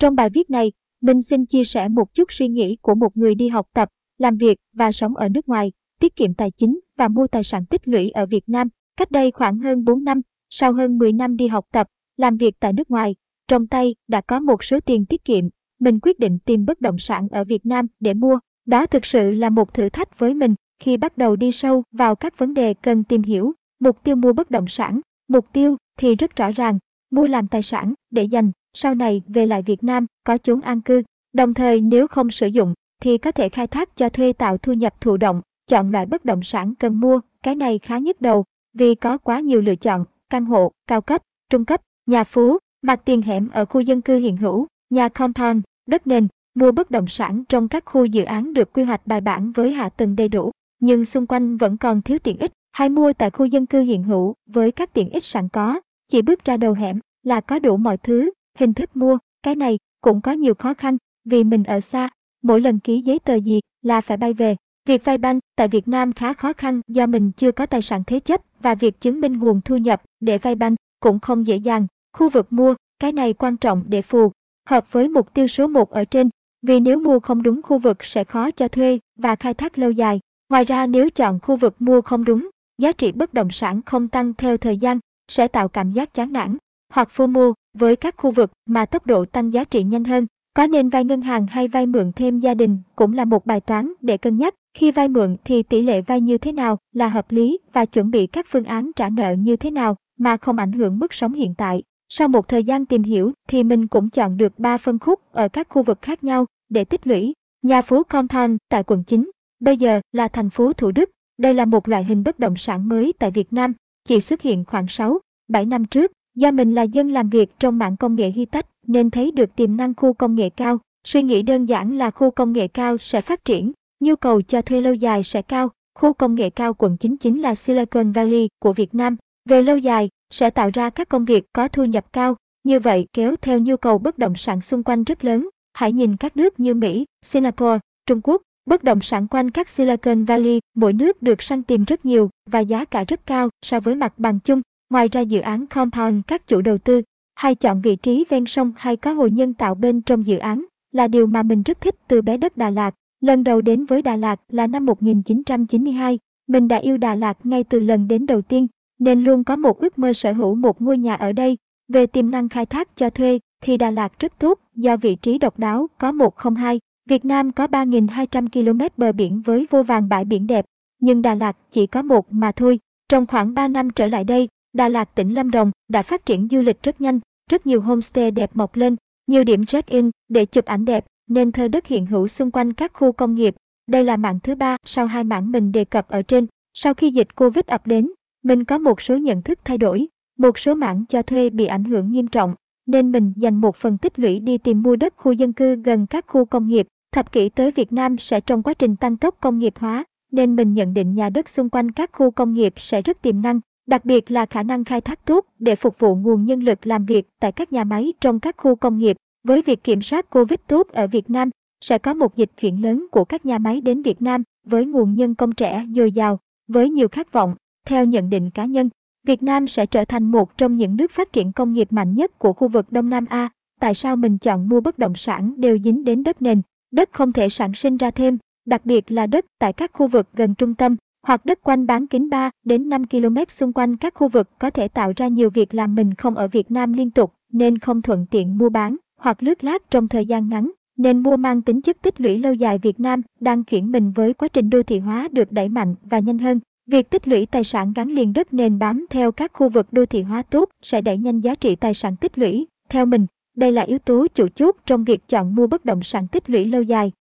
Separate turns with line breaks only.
Trong bài viết này, mình xin chia sẻ một chút suy nghĩ của một người đi học tập, làm việc và sống ở nước ngoài, tiết kiệm tài chính và mua tài sản tích lũy ở Việt Nam. Cách đây khoảng hơn 4 năm, sau hơn 10 năm đi học tập, làm việc tại nước ngoài, trong tay đã có một số tiền tiết kiệm, mình quyết định tìm bất động sản ở Việt Nam để mua. Đó thực sự là một thử thách với mình khi bắt đầu đi sâu vào các vấn đề cần tìm hiểu. Mục tiêu mua bất động sản, mục tiêu thì rất rõ ràng, mua làm tài sản để dành, sau này về lại Việt Nam có chốn an cư. Đồng thời nếu không sử dụng thì có thể khai thác cho thuê tạo thu nhập thụ động, chọn loại bất động sản cần mua, cái này khá nhức đầu vì có quá nhiều lựa chọn, căn hộ, cao cấp, trung cấp, nhà phố, mặt tiền hẻm ở khu dân cư hiện hữu, nhà compound, đất nền, mua bất động sản trong các khu dự án được quy hoạch bài bản với hạ tầng đầy đủ, nhưng xung quanh vẫn còn thiếu tiện ích, hay mua tại khu dân cư hiện hữu với các tiện ích sẵn có, chỉ bước ra đầu hẻm là có đủ mọi thứ, hình thức mua, cái này cũng có nhiều khó khăn, vì mình ở xa, mỗi lần ký giấy tờ gì là phải bay về. Việc vay banh tại Việt Nam khá khó khăn do mình chưa có tài sản thế chấp và việc chứng minh nguồn thu nhập để vay banh cũng không dễ dàng. Khu vực mua, cái này quan trọng để phù hợp với mục tiêu số 1 ở trên, vì nếu mua không đúng khu vực sẽ khó cho thuê và khai thác lâu dài. Ngoài ra nếu chọn khu vực mua không đúng, giá trị bất động sản không tăng theo thời gian, sẽ tạo cảm giác chán nản, hoặc phô mua với các khu vực mà tốc độ tăng giá trị nhanh hơn. Có nên vay ngân hàng hay vay mượn thêm gia đình cũng là một bài toán để cân nhắc. Khi vay mượn thì tỷ lệ vay như thế nào là hợp lý và chuẩn bị các phương án trả nợ như thế nào mà không ảnh hưởng mức sống hiện tại. Sau một thời gian tìm hiểu thì mình cũng chọn được 3 phân khúc ở các khu vực khác nhau để tích lũy. Nhà phố Compton tại quận 9, bây giờ là thành phố Thủ Đức. Đây là một loại hình bất động sản mới tại Việt Nam, chỉ xuất hiện khoảng 6, 7 năm trước. Do mình là dân làm việc trong mạng công nghệ Hitech nên thấy được tiềm năng khu công nghệ cao. Suy nghĩ đơn giản là khu công nghệ cao sẽ phát triển, nhu cầu cho thuê lâu dài sẽ cao. Khu công nghệ cao quận 9 chính là Silicon Valley của Việt Nam. Về lâu dài, sẽ tạo ra các công việc có thu nhập cao, như vậy kéo theo nhu cầu bất động sản xung quanh rất lớn. Hãy nhìn các nước như Mỹ, Singapore, Trung Quốc, bất động sản quanh các Silicon Valley, mỗi nước được săn tìm rất nhiều và giá cả rất cao so với mặt bằng chung. Ngoài ra dự án compound các chủ đầu tư hay chọn vị trí ven sông hay có hồ nhân tạo bên trong dự án là điều mà mình rất thích từ bé đất Đà Lạt. Lần đầu đến với Đà Lạt là năm 1992, mình đã yêu Đà Lạt ngay từ lần đến đầu tiên nên luôn có một ước mơ sở hữu một ngôi nhà ở đây. Về tiềm năng khai thác cho thuê thì Đà Lạt rất tốt do vị trí độc đáo có 102. Việt Nam có 3.200 km bờ biển với vô vàng bãi biển đẹp, nhưng Đà Lạt chỉ có một mà thôi. Trong khoảng 3 năm trở lại đây, Đà Lạt tỉnh Lâm Đồng đã phát triển du lịch rất nhanh, rất nhiều homestay đẹp mọc lên, nhiều điểm check-in để chụp ảnh đẹp, nên thơ đất hiện hữu xung quanh các khu công nghiệp. Đây là mảng thứ ba sau hai mảng mình đề cập ở trên. Sau khi dịch Covid ập đến, mình có một số nhận thức thay đổi, một số mảng cho thuê bị ảnh hưởng nghiêm trọng, nên mình dành một phần tích lũy đi tìm mua đất khu dân cư gần các khu công nghiệp. Thập kỷ tới Việt Nam sẽ trong quá trình tăng tốc công nghiệp hóa, nên mình nhận định nhà đất xung quanh các khu công nghiệp sẽ rất tiềm năng, đặc biệt là khả năng khai thác tốt để phục vụ nguồn nhân lực làm việc tại các nhà máy trong các khu công nghiệp. Với việc kiểm soát Covid tốt ở Việt Nam, sẽ có một dịch chuyển lớn của các nhà máy đến Việt Nam với nguồn nhân công trẻ dồi dào, với nhiều khát vọng theo nhận định cá nhân, Việt Nam sẽ trở thành một trong những nước phát triển công nghiệp mạnh nhất của khu vực Đông Nam A. Tại sao mình chọn mua bất động sản đều dính đến đất nền? Đất không thể sản sinh ra thêm, đặc biệt là đất tại các khu vực gần trung tâm, hoặc đất quanh bán kính 3 đến 5 km xung quanh các khu vực có thể tạo ra nhiều việc làm mình không ở Việt Nam liên tục, nên không thuận tiện mua bán hoặc lướt lát trong thời gian ngắn. Nên mua mang tính chất tích lũy lâu dài Việt Nam đang chuyển mình với quá trình đô thị hóa được đẩy mạnh và nhanh hơn. Việc tích lũy tài sản gắn liền đất nền bám theo các khu vực đô thị hóa tốt sẽ đẩy nhanh giá trị tài sản tích lũy. Theo mình, đây là yếu tố chủ chốt trong việc chọn mua bất động sản tích lũy lâu dài.